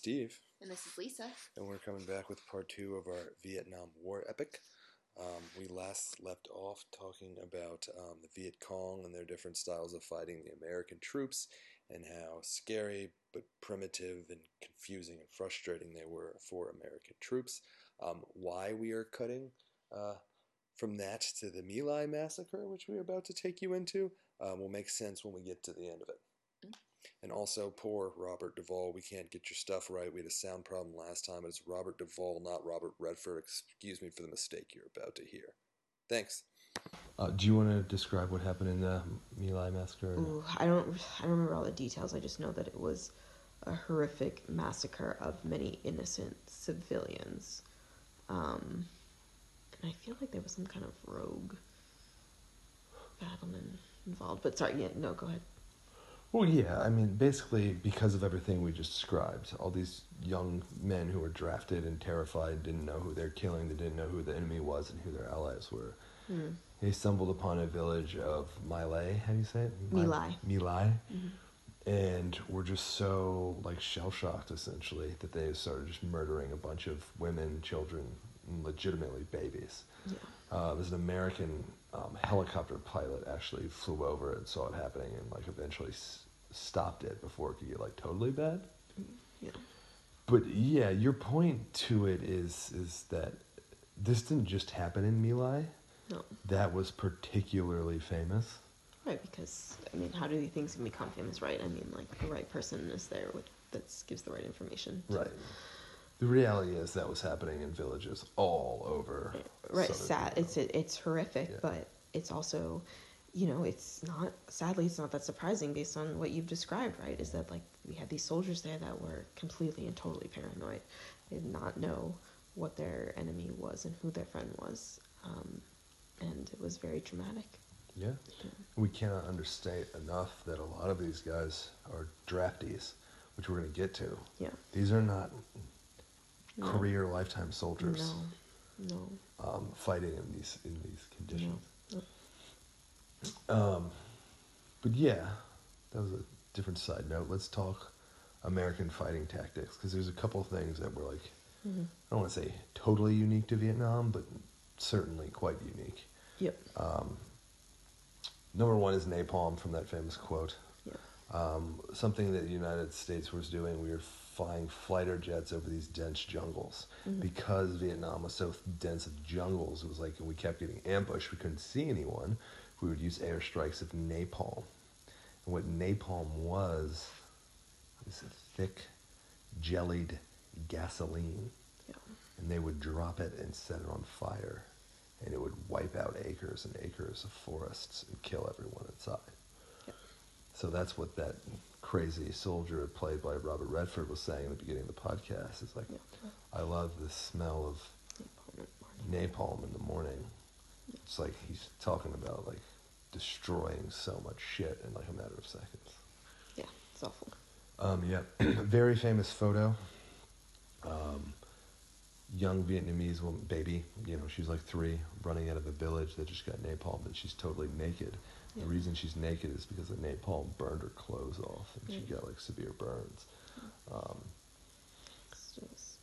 Steve, And this is Lisa. and we're coming back with part two of our Vietnam War epic. Um, we last left off talking about um, the Viet Cong and their different styles of fighting the American troops, and how scary but primitive and confusing and frustrating they were for American troops. Um, why we are cutting uh, from that to the My Lai massacre, which we are about to take you into, um, will make sense when we get to the end of it. And also, poor Robert Duvall. We can't get your stuff right. We had a sound problem last time. It's Robert Duvall, not Robert Redford. Excuse me for the mistake you're about to hear. Thanks. Uh, do you want to describe what happened in the My massacre? Ooh, I don't I don't remember all the details. I just know that it was a horrific massacre of many innocent civilians. Um, and I feel like there was some kind of rogue battleman involved. But sorry, yeah, no, go ahead. Well, yeah. I mean, basically, because of everything we just described, all these young men who were drafted and terrified didn't know who they're killing. They didn't know who the enemy was and who their allies were. Hmm. They stumbled upon a village of My Lai. How do you say it? My Lai. My Lai. And were just so like shell shocked, essentially, that they started just murdering a bunch of women, children, legitimately babies. Yeah. Uh, there's an American um, helicopter pilot actually flew over and saw it happening and like eventually s- stopped it before it could get like totally bad. Yeah. But yeah, your point to it is is that this didn't just happen in My Lai. No. That was particularly famous. Right, because I mean, how do these things become famous? Right. I mean, like the right person is there with, that gives the right information. Right. The reality is that was happening in villages all over. right sad it's it, it's horrific Yeah. but it's also you know it's not sadly it's not that surprising based on what you've described right is that like we had these soldiers there that were completely and totally paranoid they did not know what their enemy was and who their friend was um, and it was very traumatic Yeah. We cannot understate enough that a lot of these guys are draftees, which we're going to get to. yeah These are not No. career lifetime soldiers no no um, fighting in these in these conditions. no. Um, but yeah, that was a different side note. Let's talk American fighting tactics because there's a couple things that were like Mhm. I don't want to say totally unique to Vietnam, but certainly quite unique. yep Um, number one is napalm from that famous quote. yeah Um, something that the United States was doing, we were flying fighter jets over these dense jungles. Mhm. Because Vietnam was so dense of jungles, it was like we kept getting ambushed, we couldn't see anyone. We would use airstrikes of napalm. And what napalm was, was a thick, jellied gasoline. yeah And they would drop it and set it on fire. And it would wipe out acres and acres of forests and kill everyone inside. So that's what that crazy soldier played by Robert Redford was saying in the beginning of the podcast. It's like, yeah I love the smell of napalm in the morning. It's like he's talking about like destroying so much shit in like a matter of seconds. yeah it's awful Um, yeah, very famous photo. Um, young Vietnamese woman, baby, you know, she's like three, running out of a village that just got napalm, and she's totally naked. Yeah. The reason she's naked is because the napalm burned her clothes off, and she got like severe burns. Um, it's just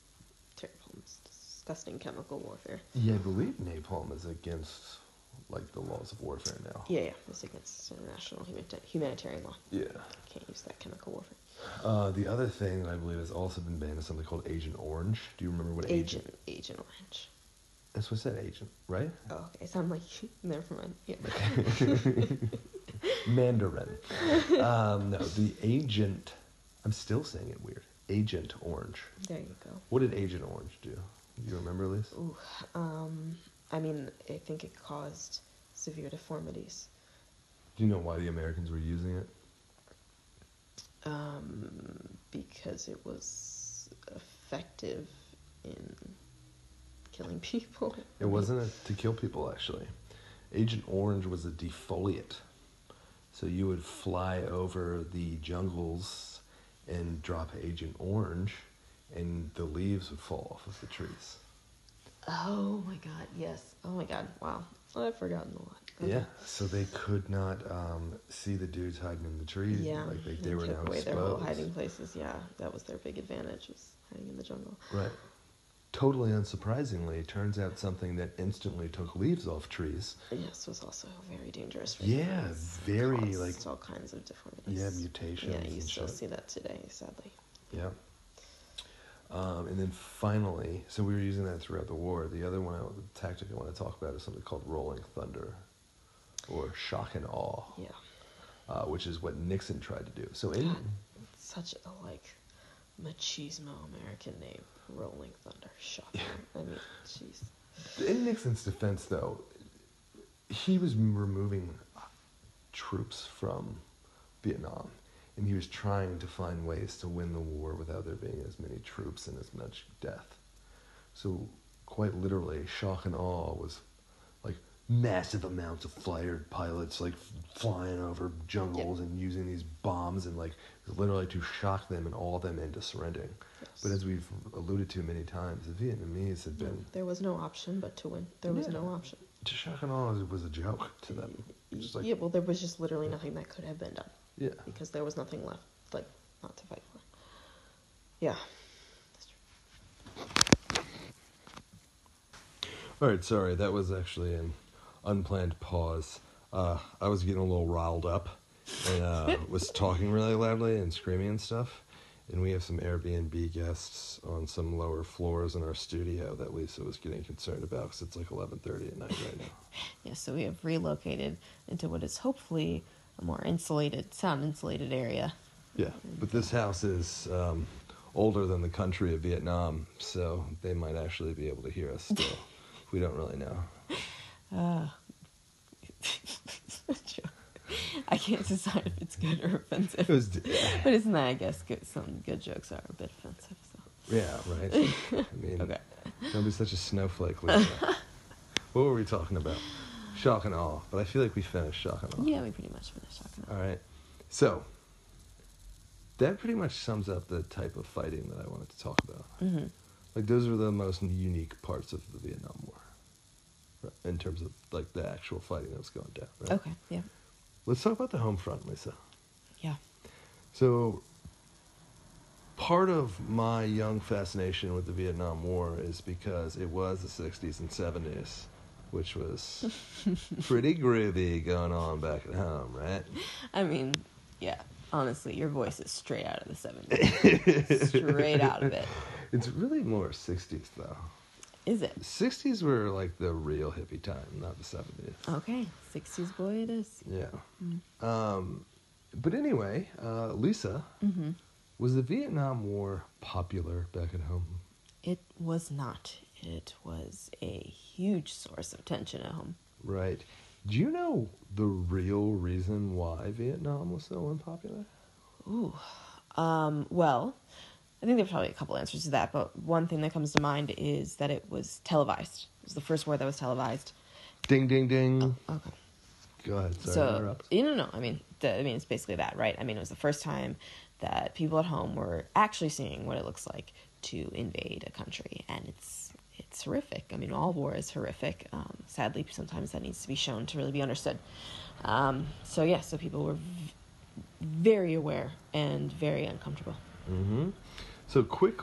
terrible it's disgusting chemical warfare yeah, I believe napalm is against like the laws of warfare now. Yeah, yeah, it's against international humanita- humanitarian law. Yeah. Can't use that chemical warfare. Uh, the other thing that I believe has also been banned is something called Agent Orange. Do you remember what Agent? Agent, Agent Orange. That's what I said, Agent, right? Oh, okay. So I'm like never mind. Yeah. Mandarin. um, no, the agent. I'm still saying it weird. Agent Orange. There you go. What did Agent Orange do? Do you remember, Lisa? Ooh, um, I mean, I think it caused severe deformities. Do you know why the Americans were using it? Um, because it was effective in killing people. It wasn't a, to kill people, actually. Agent Orange was a defoliant. So you would fly over the jungles and drop Agent Orange, and the leaves would fall off of the trees. Oh my god, yes. Oh my god, wow. I've forgotten a lot. Okay. Yeah, so they could not um, see the dudes hiding in the trees. Yeah, like they, they were took now away exposed. their whole hiding places. Yeah, that was their big advantage was hiding in the jungle. Right. Totally unsurprisingly, turns out something that instantly took leaves off trees. Yes, was also very dangerous. For Yeah, humans. very, Caused like- all kinds of deformities. Yeah, mutations Yeah, you still shit. see that today, sadly. Yeah. Um, and then finally, so we were using that throughout the war. The other one, I, the tactic I want to talk about is something called rolling thunder, or shock and awe, Yeah, uh, which is what Nixon tried to do. So in such a like machismo American name, Rolling Thunder. Shocking. I mean, jeez. in Nixon's defense, though, he was removing troops from Vietnam, and he was trying to find ways to win the war without there being as many troops and as much death. So, quite literally, shock and awe was like massive amounts of fired pilots, like flying over jungles and using these bombs, and like literally to shock them and awe them into surrendering. But as we've alluded to many times, the Vietnamese had been There was no option but to win. There was no option. to shock and awe was a joke to them. Just like yeah, well, there was just literally nothing that could have been done yeah, because there was nothing left, like, not to fight for. Yeah. All right, sorry, that was actually an unplanned pause. Uh, I was getting a little riled up and uh, was talking really loudly and screaming and stuff. And we have some Airbnb guests on some lower floors in our studio that Lisa was getting concerned about because it's like eleven thirty at night right now. Yeah, so we have relocated into what is hopefully a more insulated, sound insulated area. Yeah, but this house is um, older than the country of Vietnam, so they might actually be able to hear us still. we don't really know. Uh, I can't decide if it's good or offensive. It was, But isn't that, I guess, good, some good jokes are a bit offensive. So. yeah, right. I mean, Okay. Don't be such a snowflake, Lisa. what were we talking about? Shock and awe. But I feel like we finished shock and awe. Yeah, we pretty much finished shock and awe. All right. So that pretty much sums up the type of fighting that I wanted to talk about. hmm Like those are the most unique parts of the Vietnam War, right, in terms of like the actual fighting that was going down. Right? Okay, yeah. Let's talk about the home front, Lisa. Yeah. So, part of my young fascination with the Vietnam War is because it was the 60s and 70s, which was pretty groovy going on back at home, right? I mean, yeah. Honestly, your voice is straight out of the 70s. straight out of it. It's really more 60s, though. Is it? 60s were like the real hippie time, not the 70s. Okay, 60s boy it is. Yeah. Um, but anyway, uh, Lisa, Mm-hmm. was the Vietnam War popular back at home? It was not. It was a huge source of tension at home. Right. Do you know the real reason why Vietnam was so unpopular? Ooh. Um, well, I think there's probably a couple answers to that, but one thing that comes to mind is that it was televised. It was the first war that was televised. Ding, ding, ding. Okay. Go ahead. Sorry so, you know, no, I mean, the, I mean, it's basically that, right? I mean, it was the first time that people at home were actually seeing what it looks like to invade a country, and it's it's horrific. I mean, all war is horrific. Um, sadly, sometimes that needs to be shown to really be understood. Um, so yeah, so people were v- very aware and very uncomfortable. Hmm So, quick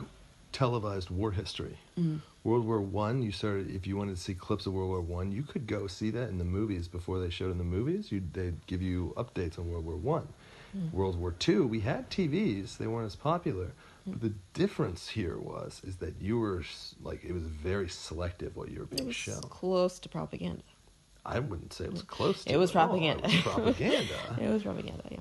televised war history. Mm. World War One. You started if you wanted to see clips of World War One, you could go see that in the movies before they showed in the movies. You they'd give you updates on World War One. Mm. World War Two, we had TVs. They weren't as popular. But the difference here was is that you were like it was very selective what you were being shown. It close to propaganda. I wouldn't say it was close. to It was propaganda. It was propaganda. It was propaganda, yeah.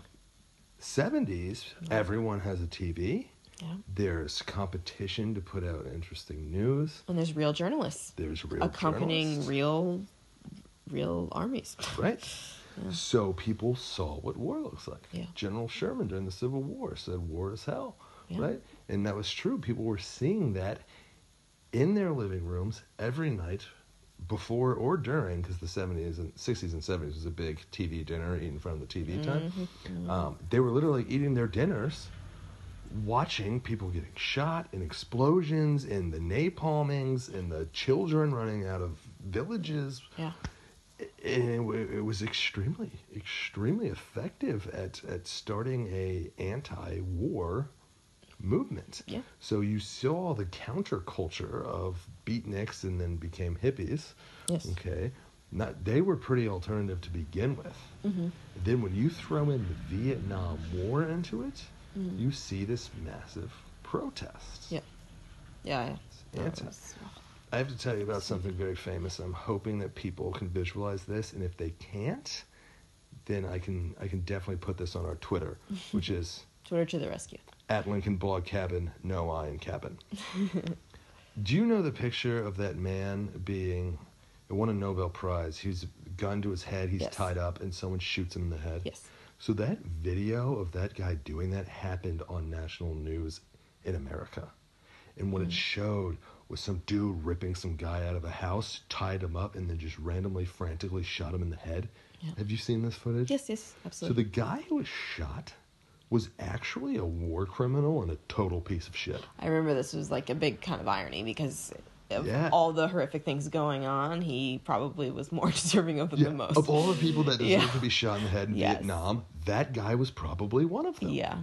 Seventies, Yeah. everyone has a TV. Yeah. There's competition to put out interesting news. And there's real journalists There's real accompanying journalists, real real armies. right. Yeah. So people saw what war looks like. Yeah. General Sherman during the Civil War said war is hell, Yeah. right? And that was true. People were seeing that in their living rooms every night before or during because the 70s and 60s and 70s was a big TV dinner eating in front of the TV time. Mhm, mhm. Um, they were literally eating their dinners, watching people getting shot and explosions and the napalmings and the children running out of villages. Yeah. And it, it was extremely, extremely effective at at starting a anti-war movement. Yeah. So you saw the counterculture of beatniks and then became hippies. Yes. Okay. Not, they were pretty alternative to begin with. Mm-hmm. Then when you throw in the Vietnam War into it, Mhm. you see this massive protest. Yeah. Yeah. yeah. Anti- I have to tell you about something very famous. I'm hoping that people can visualize this, and if they can't, then I can I can definitely put this on our Twitter, which is Twitter to the rescue. At Lincoln Blog Cabin, no I in cabin. Do you know the picture of that man being it won a Nobel Prize? He's gun to his head, he's Yes. tied up, and someone shoots him in the head. Yes. So that video of that guy doing that happened on national news in America. And what it Mm. showed was some dude ripping some guy out of a house, tied him up, and then just randomly, frantically shot him in the head. Yeah. Have you seen this footage? Yes. Yes. Absolutely. So the guy who was shot was actually a war criminal and a total piece of shit. I remember this was like a big kind of irony because of Yeah. all the horrific things going on, he probably was more deserving of them than most. Of all the people that deserve Yeah. to be shot in the head in Yes. Vietnam, that guy was probably one of them. yeah.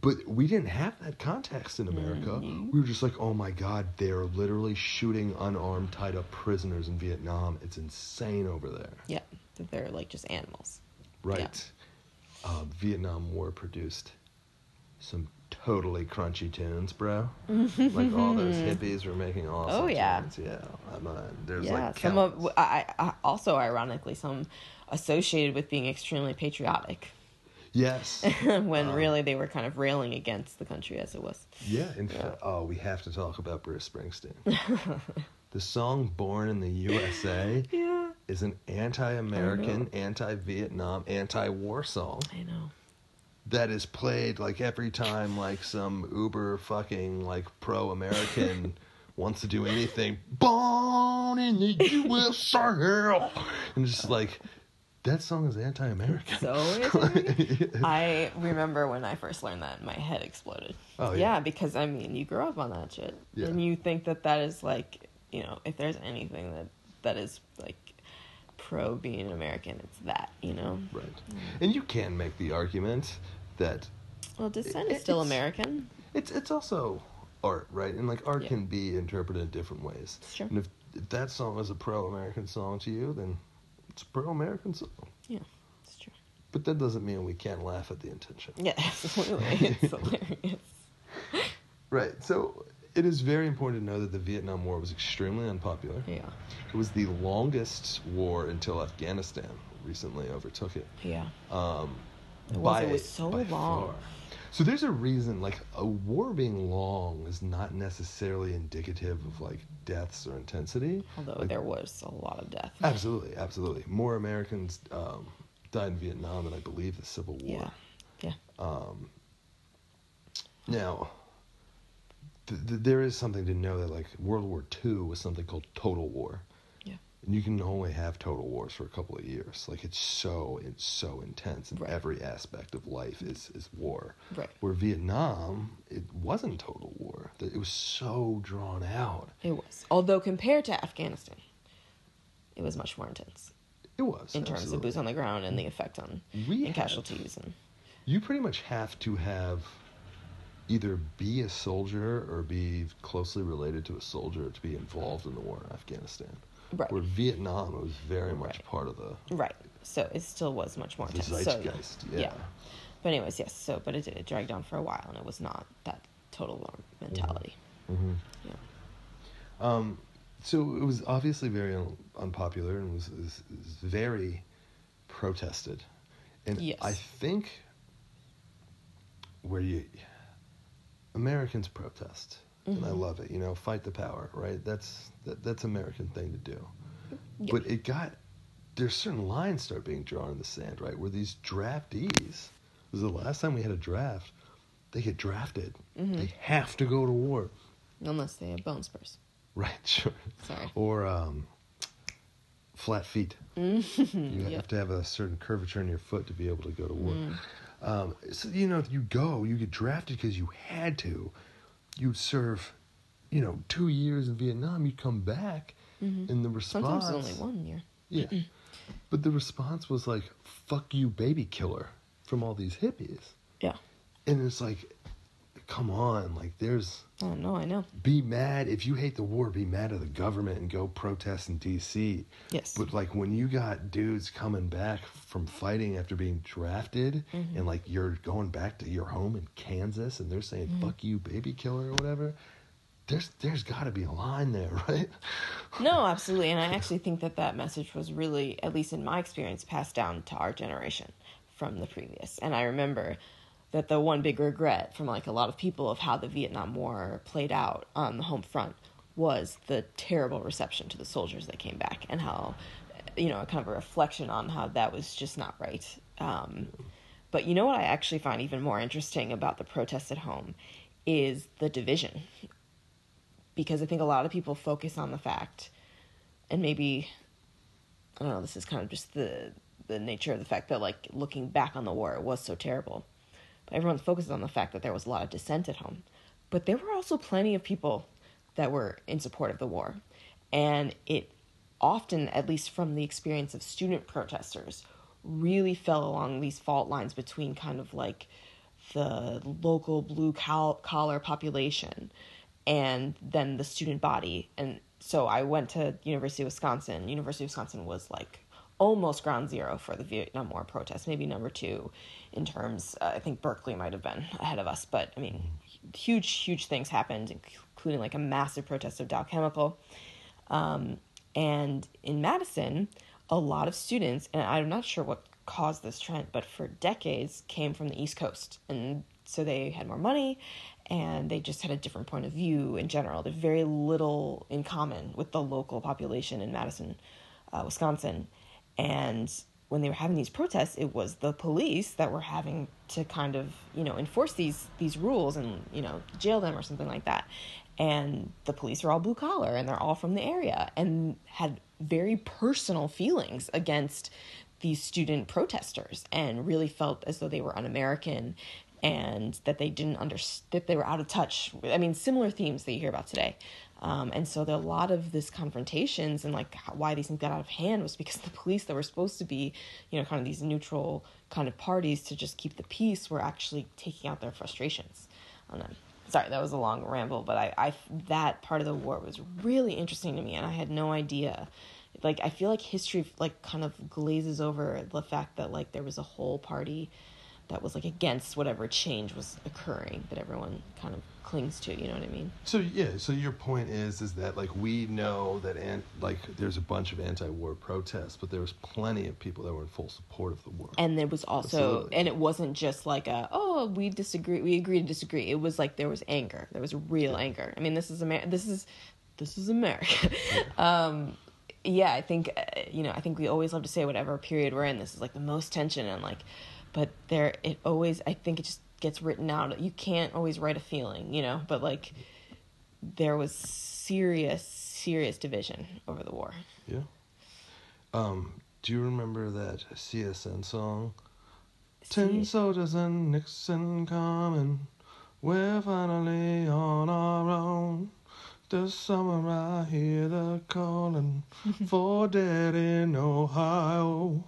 But we didn't have that context in America. Mhm. We were just like, oh my God, they're literally shooting unarmed, tied up prisoners in Vietnam. It's insane over there. Yeah. That they're like just animals. Right. Um, Vietnam War produced some totally crunchy tunes, bro. like all those hippies were making awesome Oh, yeah. tunes. Yeah. I'm, uh, there's yeah. like some of. I, I also ironically some associated with being extremely patriotic Yes. when Um, really they were kind of railing against the country as it was. Yeah, in fact, oh, we have to talk about Bruce Springsteen. the song "Born in the USA" Yeah. Is an anti-American, oh, anti-Vietnam, anti-war song I know. that is played like every time like some uber fucking like pro-American wants to do anything. Born in the USA, and just like that song is anti-American. So anti-American? I remember when I first learned that, my head exploded. Oh, yeah. yeah. because I mean, you grow up on that shit, Yeah. and you think that that is like, you know, if there's anything that that is like pro being an American, it's that, you know. Mm-hmm. right, and you can make the argument that Well, dissent It- is still it's- American. It's it's also art, right? And like art Yeah. can be interpreted in different ways. It's true. And if, if that song is a pro-American song to you, then it's a pro-American song. Yeah, it's true. But that doesn't mean we can't laugh at the intention. Yeah, absolutely. It's hilarious. Right. So it is very important to know that the Vietnam War was extremely unpopular. Yeah, It was the longest war until Afghanistan recently overtook it. yeah. Um, It was- by- it was so long. far. So there's a reason, like a war being long is not necessarily indicative of like deaths or intensity. Although Like, there was a lot of death. absolutely, absolutely, more Americans um, died in Vietnam than I believe the Civil War. Yeah, yeah. Um, now, th- th- there is something to know that like World War II was something called total war. Yeah. And you can only have total wars for a couple of years. Like it's so it's so intense, and Right. every aspect of life is is war. Right. Where Vietnam, it wasn't total war. It was so drawn out. It was. Although compared to Afghanistan, it was much more intense It was in terms of boots on the ground and the effect on We and had- casualties and you pretty much have to have either be a soldier or be closely related to a soldier to be involved in the war in Afghanistan. Right. Where Vietnam was very much Right. part of the, right. So it still was much more the intense. So, zeitgeist. yeah. But anyways, yes. So, but it did. It dragged on for a while, and it was not that total war mentality. hmm Yeah. Um, so it was obviously very un- unpopular and was, was, was very protested. And Yes. I think where you Americans protest, and I Mhm. love it. You know, fight the power, right? That's that, that's American thing to do. But it got there's certain lines start being drawn in the sand, right? Where these draftees, was the last time we had a draft, they get drafted. Mhm. They have to go to war. Unless they have bone spurs. Right, sure. Sorry. Or um, flat feet. You Mm-hmm. have to have a certain curvature in your foot to be able to go to war. Mm. Um, so you know, if you go, you get drafted because you had to. You serve, you know, two years in Vietnam. You come back, Mhm. and the response. Sometimes it's only one year. Yeah. but the response was like, fuck you, baby killer, from all these hippies. Yeah. And it's like, come on, like, there's. Oh no, I know. Be mad. If you hate the war, be mad at the government and go protest in D.C. Yes. But, like, when you got dudes coming back from fighting after being drafted, Mm-hmm. and, like, you're going back to your home in Kansas and they're saying, fuck you, baby killer, or whatever. There's, there's got to be a line there, right? No, absolutely. And I actually think that that message was really, at least in my experience, passed down to our generation from the previous. And I remember that the one big regret from like a lot of people of how the Vietnam War played out on the home front was the terrible reception to the soldiers that came back and how, you know, kind of a reflection on how that was just not right. Um, but you know what I actually find even more interesting about the protests at home is the division because I think a lot of people focus on the fact, and maybe I don't know. This is kind of just the the nature of the fact that like looking back on the war, it was so terrible. But everyone's focused on the fact that there was a lot of dissent at home, but there were also plenty of people that were in support of the war, and it often, at least from the experience of student protesters, really fell along these fault lines between kind of like the local blue collar population and then the student body. And so i went to university of wisconsin. University of wisconsin was like almost ground zero for the vietnam war protests maybe number two in terms uh, i think berkeley might have been ahead of us but i mean huge huge things happened including like a massive protest of dow chemical um, and in Madison, a lot of students, and I'm not sure what caused this trend, but for decades came from the East Coast. And so they had more money and they just had a different point of view in general. There's very little in common with the local population in Madison, uh, Wisconsin. And when they were having these protests, it was the police that were having to kind of, you know, enforce these these rules and, you know, jail them or something like that. And the police are all blue collar and they're all from the area and had very personal feelings against these student protesters and really felt as though they were un-American and that they didn't understand that they were out of touch. I mean, similar themes that you hear about today. Um, and so there, a lot of this confrontations and like how, why these things got out of hand was because the police that were supposed to be, you know, kind of these neutral kind of parties to just keep the peace were actually taking out their frustrations on them. Sorry, that was a long ramble, but I, I that part of the war was really interesting to me, and I had no idea. Like, I feel like history like kind of glazes over the fact that like there was a whole party that was like against whatever change was occurring that everyone kind of clings to. You know what I mean? So yeah, so your point is is that like we know that and like there's a bunch of anti-war protests, but there was plenty of people that were in full support of the war. And there was also, Absolutely. and it wasn't just like a, oh, we disagree, we agree to disagree. It was like there was anger. There was real anger. I mean, this is America. This is, this is America. um, yeah, I think uh, you know. I think we always love to say whatever period we're in. This is like the most tension and like, but there it always. I think it just gets written out. You can't always write a feeling, you know. But like, there was serious, serious division over the war. Yeah. Um, do you remember that CSN song? Tin soldiers and Nixon coming. We're finally on our own. This summer I hear the calling for dead in Ohio.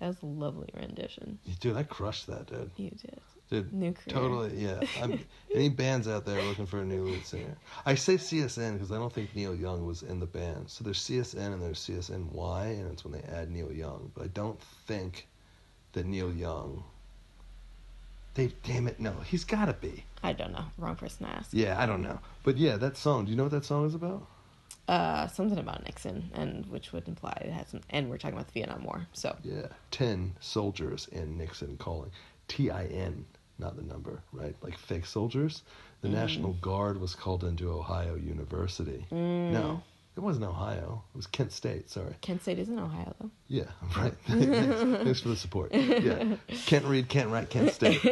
That was a lovely rendition. Dude, I crushed that, dude. You did. Dude, New career. totally, yeah. I'm, any bands out there looking for a new lead singer? I say CSN because I don't think Neil Young was in the band. So there's CSN and there's CSNY, and it's when they add Neil Young. But I don't think that Neil Young. They damn it, no, he's got to be. I don't know. Wrong person to ask. Yeah, I don't know, but yeah, that song. Do you know what that song is about? Uh, something about Nixon, and which would imply it had some. And we're talking about the Vietnam War, so Yeah, tin soldiers and Nixon calling. T I N, not the number, right? Like fake soldiers. The National Guard was called into Ohio University. No, it wasn't Ohio. It was Kent State. Sorry. Kent State isn't Ohio though. Yeah, right. thanks, thanks for the support. Yeah, Kent Reed, Kent Wright, Kent State.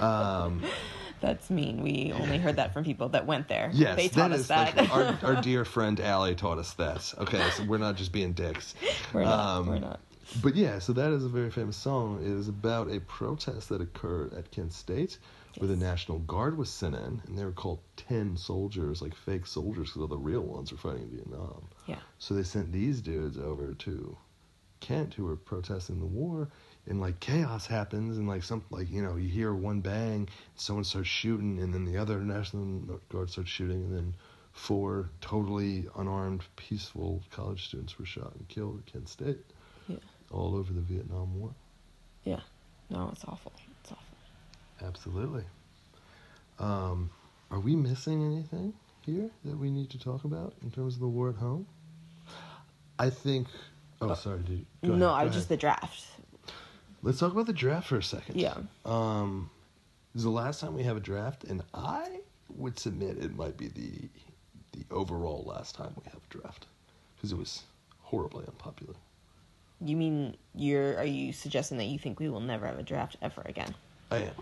Um, That's mean. We only heard that from people that went there. yes, they taught that us is that. like our, our dear friend Allie taught us that. Okay, so we're not just being dicks. we're not. Um, we're not. But yeah, so that is a very famous song. It is about a protest that occurred at Kent State where the National Guard was sent in, and they were called tin soldiers, like fake soldiers, because all the real ones were fighting in Vietnam. Yeah. So they sent these dudes over to Kent who were protesting the war, and like chaos happens, and like some like you know you hear one bang, someone starts shooting, and then the other National Guard starts shooting, and then four totally unarmed, peaceful college students were shot and killed at Kent State. All over the Vietnam War. Yeah. No, it's awful. It's awful. Absolutely. Um, are we missing anything here that we need to talk about in terms of the war at home? I think. Oh, Uh, sorry. Did you, no, ahead, I just ahead. the draft. Let's talk about the draft for a second. Yeah. Um, this is the last time we have a draft, and I would submit it might be the the overall last time we have a draft because it was horribly unpopular. You mean you're? Are you suggesting that you think we will never have a draft ever again? I am.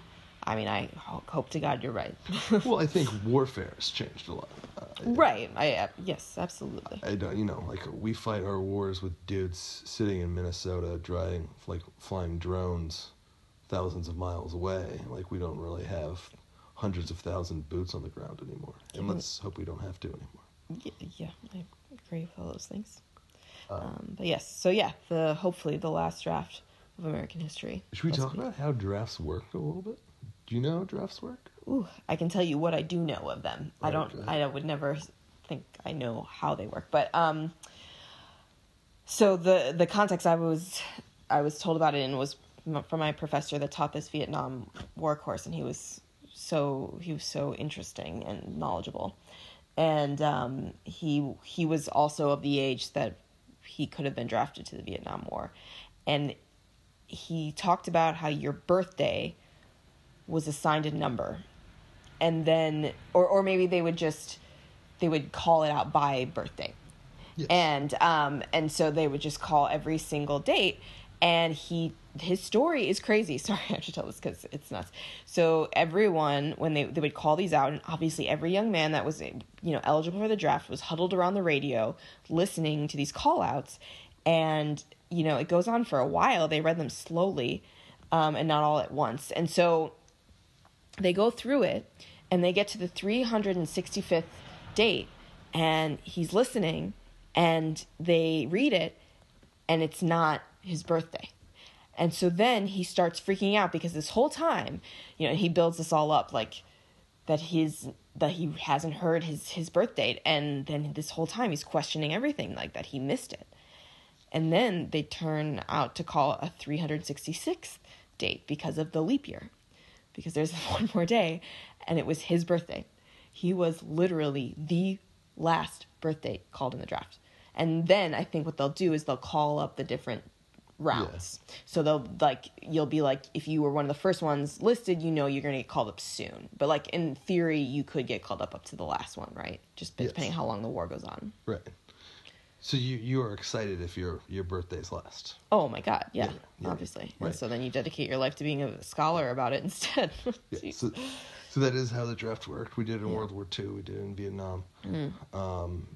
I mean, I ho- hope to God you're right. Well, I think warfare has changed a lot. Uh, right. I uh, yes, absolutely. I don't, you know, like we fight our wars with dudes sitting in Minnesota, driving like flying drones, thousands of miles away. Like we don't really have hundreds of thousand boots on the ground anymore, and let's hope we don't have to anymore. Y- yeah, I agree with all those things. Uh, Um, but yes, so yeah, the hopefully the last draft of American history. Should we talk be- about how drafts work a little bit? Do you know how drafts work? Ooh, I can tell you what I do know of them. I don't. I would never think I know how they work, but um. So the the context I was I was told about it in was from my professor that taught this Vietnam War course, and he was so he was so interesting and knowledgeable, and um, he he was also of the age that he could have been drafted to the Vietnam War, and he talked about how your birthday was assigned a number. And then or or maybe they would just they would call it out by birthday. Yes. and um and so they would just call every single date and he his story is crazy. Sorry i have to tell this because it's nuts. So everyone when they they would call these out and obviously every young man that was you know eligible for the draft was huddled around the radio listening to these call outs and you know it goes on for a while. They read them slowly um, and not all at once. And so they go through it and they get to the 365th date and he's listening and they read it and it's not his birthday. And so then he starts freaking out because this whole time, you know, he builds this all up like that his that he hasn't heard his his birth date and then this whole time he's questioning everything like that he missed it. And then they turn out to call a 366th date because of the leap year. Because there's one more day and it was his birthday. He was literally the last birthday called in the draft. And then I think what they'll do is they'll call up the different rounds. So they'll like you'll be like if you were one of the first ones listed, you know you're going to get called up soon. But like in theory, you could get called up up to the last one, right? Just Yes. depending how long the war goes on. Right. So you you are excited if your your birthday's last. Oh my god, yeah, Yeah, yeah, obviously. right. And so then you dedicate your life to being a scholar about it instead. Yeah, so, so that is how the draft worked. We did it in World War II. We did it in Vietnam. Um,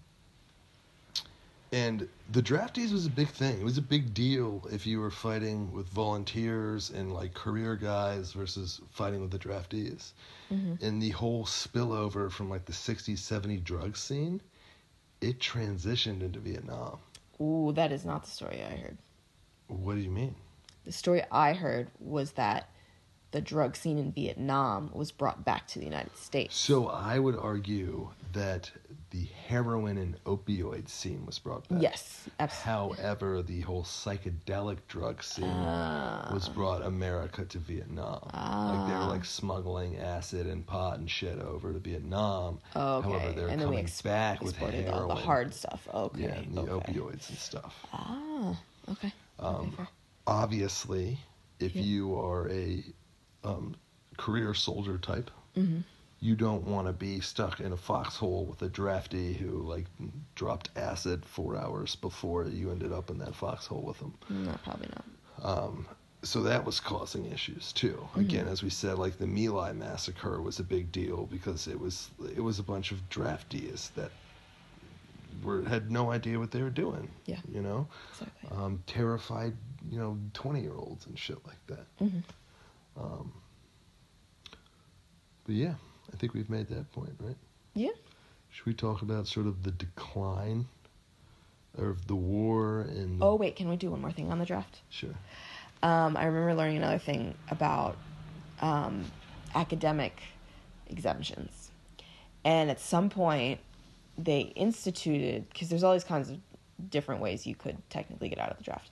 and the draftees was a big thing. It was a big deal if you were fighting with volunteers and like career guys versus fighting with the draftees. Mm-hmm. And the whole spillover from like the 60s, 70s drug scene, it transitioned into Vietnam. Ooh, that is not the story I heard. What do you mean? The story I heard was that the drug scene in Vietnam was brought back to the United States. So I would argue that the heroin and opioid scene was brought back. Yes, absolutely. However, the whole psychedelic drug scene Ah. was brought America to Vietnam. Like they were like smuggling acid and pot and shit over to Vietnam. Oh, okay. However, they were and then we coming ex- back with heroin. all the hard stuff. Okay. yeah, and the okay. opioids and stuff. Ah, okay. okay Um, fair. Obviously, if Yeah. you are a um, career soldier type, Mm-hmm. You don't want to be stuck in a foxhole with a draftee who like dropped acid four hours before you ended up in that foxhole with them. No, probably not. Um, so that was causing issues too. Mm-hmm. Again, as we said, like the My Lai massacre was a big deal because it was it was a bunch of draftees that were had no idea what they were doing. Yeah. you know, Exactly. um, terrified you know twenty year olds and shit like that. Mhm. Um, but yeah, I think we've made that point, right? Yeah. Should we talk about sort of the decline of the war and Oh wait, can we do one more thing on the draft? sure Um, I remember learning another thing about um, academic exemptions. And at some point, they instituted, because there's all these kinds of different ways you could technically get out of the draft.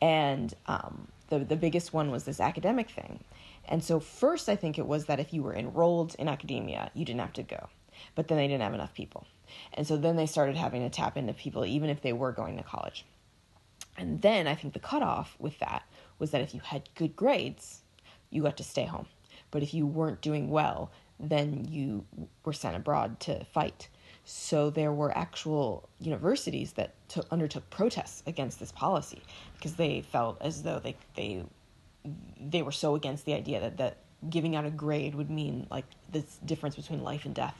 And um, the, the biggest one was this academic thing. And so, first, I think it was that if you were enrolled in academia, you didn't have to go. But then they didn't have enough people. And so then they started having to tap into people, even if they were going to college. And then I think the cutoff with that was that if you had good grades, you got to stay home. But if you weren't doing well, then you were sent abroad to fight. So there were actual universities that took, undertook protests against this policy because they felt as though they they they were so against the idea that that giving out a grade would mean like this difference between life and death.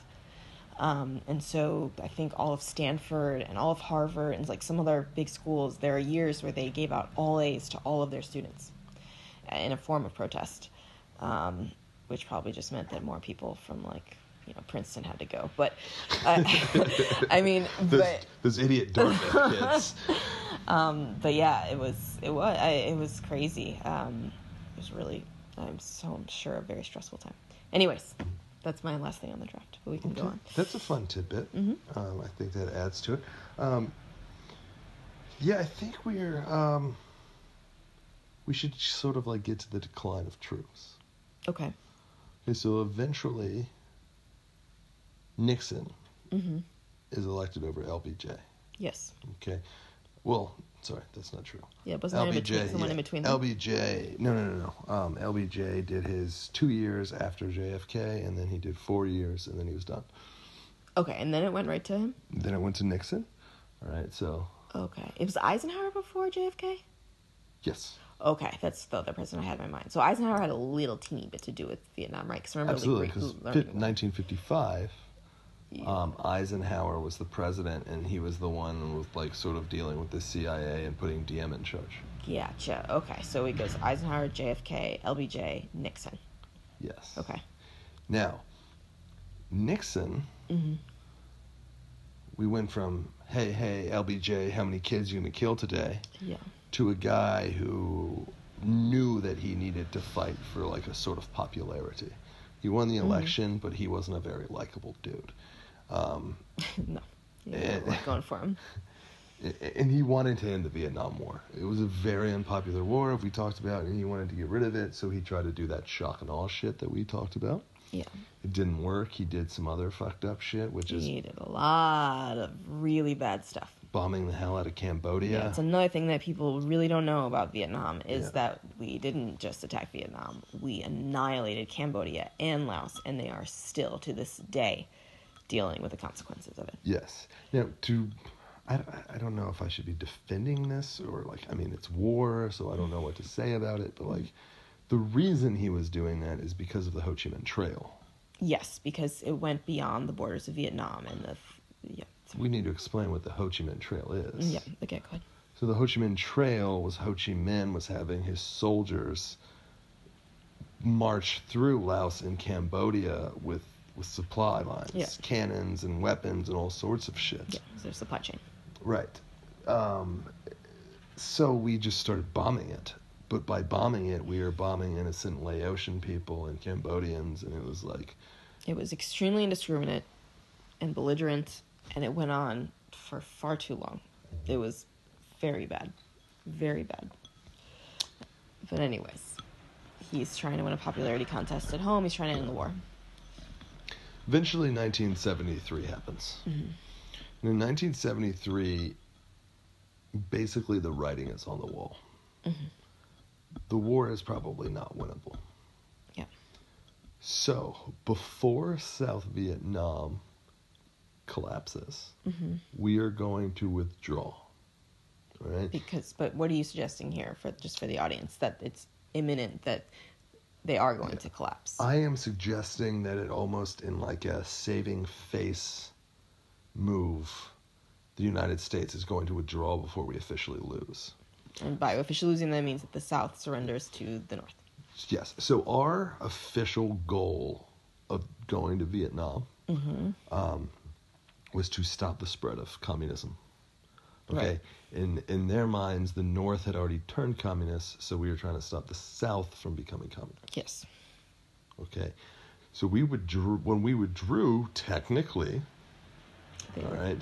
Um, and so I think all of Stanford and all of Harvard and like some other big schools, there are years where they gave out all A's to all of their students in a form of protest, um, which probably just meant that more people from like you know Princeton had to go. But uh, I mean, those, but those idiot Dartmouth kids um, but yeah, it was it was I, it was crazy. Um, it was really I'm so I'm sure a very stressful time. Anyways, that's my last thing on the draft. But we can go on. That's a fun tidbit. Mhm. Um, I think that adds to it. Um, yeah, I think we're um, we should sort of like get to the decline of troops. Okay. Okay, so eventually Nixon Mm-hmm. is elected over LBJ. Yes. Okay, well, sorry, that's not true. Yeah, it wasn't in between. Someone yeah, in between them. LBJ, no, no, no, no. Um, LBJ did his two years after JFK, and then he did four years, and then he was done. Okay, and then it went right to him. Then it went to Nixon. All right, so Okay, it was Eisenhower before JFK. yes, Okay, that's the other person I had in my mind. So Eisenhower had a little teeny bit to do with Vietnam, right? Because remember, absolutely, because re- 1955, Yeah. um, Eisenhower was the president, and he was the one with like sort of dealing with the CIA and putting Diem in charge. Gotcha. Okay, so it goes Eisenhower, JFK, LBJ, Nixon. Yes. Okay. Now, Nixon, Mm-hmm. we went from hey, hey, LBJ, how many kids you gonna kill today? Yeah. to a guy who knew that he needed to fight for like a sort of popularity. He won the Mhm. election, but he wasn't a very likable dude. Um, no. Yeah, Eh. not going for him. and he wanted to end the Vietnam War. It was a very unpopular war, if we talked about, and he wanted to get rid of it. So he tried to do that shock and awe shit that we talked about. Yeah. It didn't work. He did some other fucked up shit, which is He did a lot of really bad stuff. bombing the hell out of Cambodia. Yeah, it's another thing that people really don't know about Vietnam is Yeah. that we didn't just attack Vietnam. We annihilated Cambodia and Laos, and they are still to this day dealing with the consequences of it. Yes. Now, to I, I don't know if I should be defending this or like I mean it's war, so I don't know what to say about it. But like, the reason he was doing that is because of the Ho Chi Minh Trail. Yes, because it went beyond the borders of Vietnam and the yeah. We need to explain what the Ho Chi Minh Trail is. Yeah, okay, go ahead. So the Ho Chi Minh Trail was Ho Chi Minh was having his soldiers march through Laos and Cambodia with with supply lines, Yeah. cannons and weapons and all sorts of shit. Yeah, their supply chain. Right. Um, so we just started bombing it. But by bombing it, we were bombing innocent Laotian people and Cambodians, and it was like, It was extremely indiscriminate and belligerent, and it went on for far too long. It was very bad. Very bad. But, anyways, he's trying to win a popularity contest at home. He's trying to end the war. Eventually 1973 happens. Mm-hmm. And in 1973, basically the writing is on the wall. Mm-hmm. The war is probably not winnable. Yeah. So, before South Vietnam collapses, Mm-hmm. we are going to withdraw. All right? Because, but what are you suggesting here for just for the audience that it's imminent that they are going to collapse? I am suggesting that it almost in like a saving face move, the United States is going to withdraw before we officially lose. and by officially losing, that means that the South surrenders to the North. Yes. So our official goal of going to Vietnam Mm-hmm. um, was to stop the spread of communism. Okay, Right. in in their minds, the North had already turned communist, so we were trying to stop the South from becoming communist. Yes. Okay, so we withdrew when we withdrew. Technically, all right,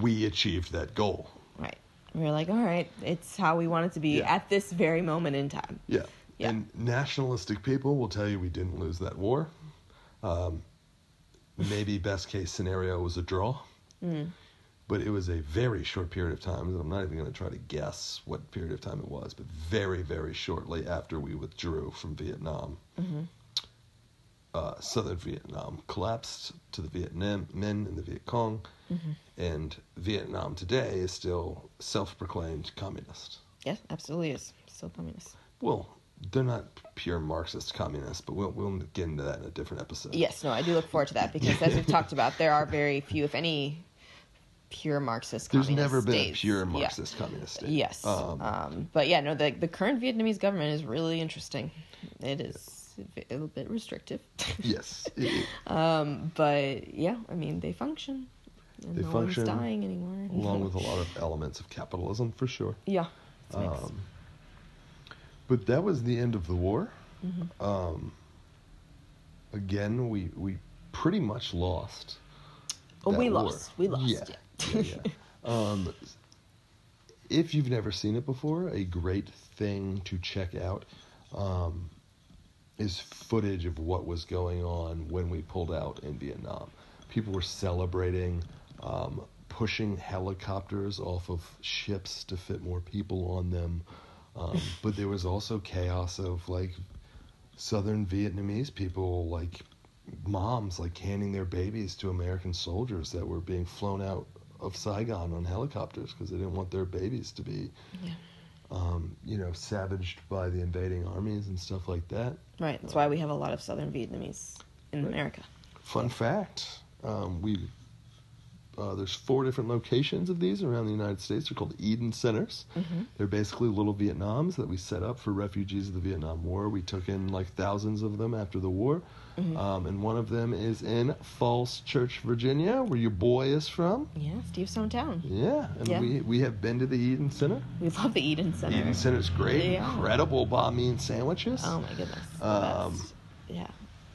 we achieved that goal. Right. We were like, all right, it's how we want it to be Yeah. at this very moment in time. Yeah. Yeah. And nationalistic people will tell you we didn't lose that war. Um, maybe best case scenario was a draw. Mm. But it was a very short period of time, and I'm not even going to try to guess what period of time it was, but very, very shortly after we withdrew from Vietnam, Mm-hmm. uh, southern Vietnam collapsed to the Vietnam men and the Viet Cong, Mm-hmm. and Vietnam today is still self proclaimed communist. Yes, absolutely is. Still communist. Well, they're not pure Marxist communists, but we'll we'll get into that in a different episode. Yes, no, I do look forward to that because as we've talked about, there are very few, if any, pure Marxist There's never been a states. pure Yeah. Marxist communist state. Yes. Um, Um, but yeah, no, the the current Vietnamese government is really interesting. It is a little bit restrictive. yes. Um, but yeah, I mean, they function. And They no function one's dying anymore. along with a lot of elements of capitalism, for sure. yeah. Um, but that was the end of the war. Mm-hmm. Um, again, we we pretty much lost. Oh, we war. lost. We lost. Yeah. Yeah. Yeah, yeah. um, if you've never seen it before, a great thing to check out um, is footage of what was going on when we pulled out in Vietnam. People were celebrating, um, pushing helicopters off of ships to fit more people on them. Um, but there was also chaos of like southern Vietnamese people, like moms, like handing their babies to American soldiers that were being flown out of Saigon on helicopters because they didn't want their babies to be, Yeah. um, you know, savaged by the invading armies and stuff like that. Right. That's why we have a lot of Southern Vietnamese in Right. America. Fun fact: um, we uh, there's four different locations of these around the United States. They're called Eden Centers. They're basically little Vietnams that we set up for refugees of the Vietnam War. We took in like thousands of them after the war, um, and one of them is in Falls Church, Virginia, where your boy is from. Yeah, Steve's hometown. Yeah, and Yeah. we we have been to the Eden Center. We love the Eden Center. Eden Center's great, Yeah. incredible banh mi and sandwiches. Oh my goodness. Um. Yeah.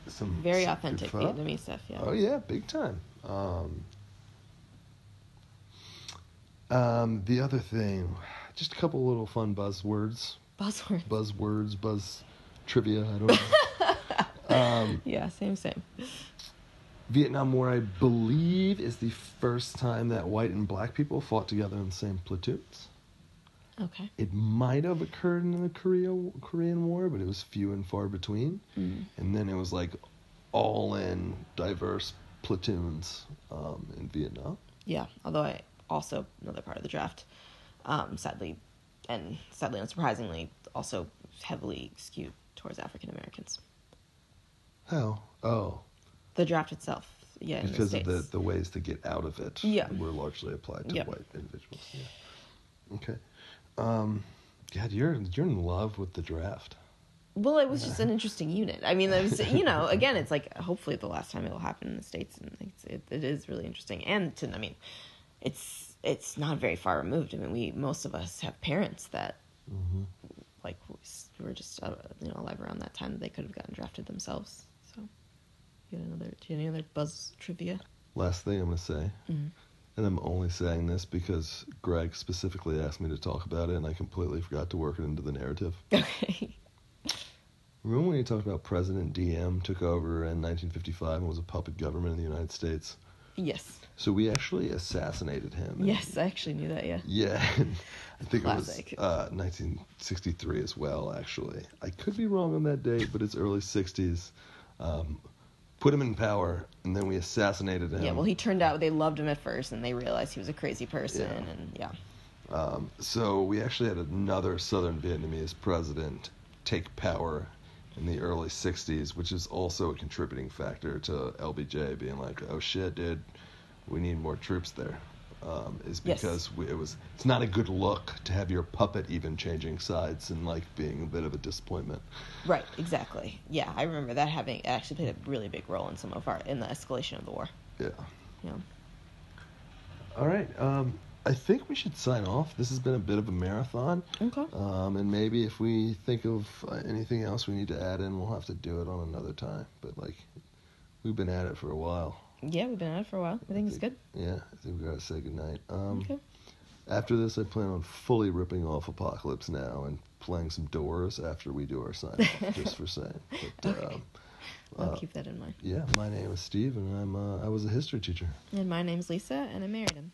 Some Very some authentic. Vietnamese stuff. Yeah. Oh yeah, big time. Um, um, the other thing, just a couple little fun buzzwords, Buzzword. buzzwords, buzz trivia. I don't know. um, Yeah. Same. Same. Vietnam War, I believe, is the first time that white and black people fought together in the same platoons. Okay. It might have occurred in the Korea Korean War, but it was few and far between. Mm. And then it was like all in diverse platoons um, in Vietnam. Yeah. Although I also another part of the draft, um, sadly, and sadly unsurprisingly, also heavily skewed towards African Americans. How? Oh, The draft itself. Yeah. because the of the, the ways to get out of it Yeah. were largely applied to Yeah. white individuals. Yeah. Okay. Um, God, you're you're in love with the draft. Well, it was just an interesting unit. I mean, it was, you know, again, it's like hopefully the last time it will happen in the states, and it's, it, it is really interesting. And to, I mean, it's it's not very far removed. I mean, we most of us have parents that Mm-hmm. like were just uh, you know alive around that time that they could have gotten drafted themselves. You got another? Do you have any other buzz trivia? Last thing I'm going to say, Mhm. and I'm only saying this because Greg specifically asked me to talk about it, and I completely forgot to work it into the narrative. Okay. Remember when you talked about President Diem took over in 1955 and was a puppet government in the United States? yes. So we actually assassinated him. Yes, I actually knew that. Yeah. Yeah, I think Classic. it was uh, 1963 as well. Actually, I could be wrong on that date, but it's early 60s. Um, put him in power, and then we assassinated him. Yeah. Well, he turned out they loved him at first, and they realized he was a crazy person, Yeah. and yeah. Um, so we actually had another Southern Vietnamese president take power in the early 60s, which is also a contributing factor to LBJ being like, "Oh shit, dude, we need more troops there." Um, is Yes. because we, it was it's not a good look to have your puppet even changing sides and like being a bit of a disappointment. Right, exactly. Yeah, I remember that having actually played a really big role in some of our in the escalation of the war. Yeah. Yeah. All right. Um, I think we should sign off. This has been a bit of a marathon. Okay. Um, and maybe if we think of uh, anything else we need to add in, we'll have to do it on another time. But like, we've been at it for a while. Yeah, we've been at it for a while. I think it's good. Yeah, I think we gotta say goodnight. Um, Okay. After this, I plan on fully ripping off Apocalypse Now and playing some Doors after we do our sign off, just for saying. But, Okay. um, I'll uh, keep that in mind. yeah, my name is Steve, and I'm uh, I was a history teacher. And my name's Lisa, and I married him.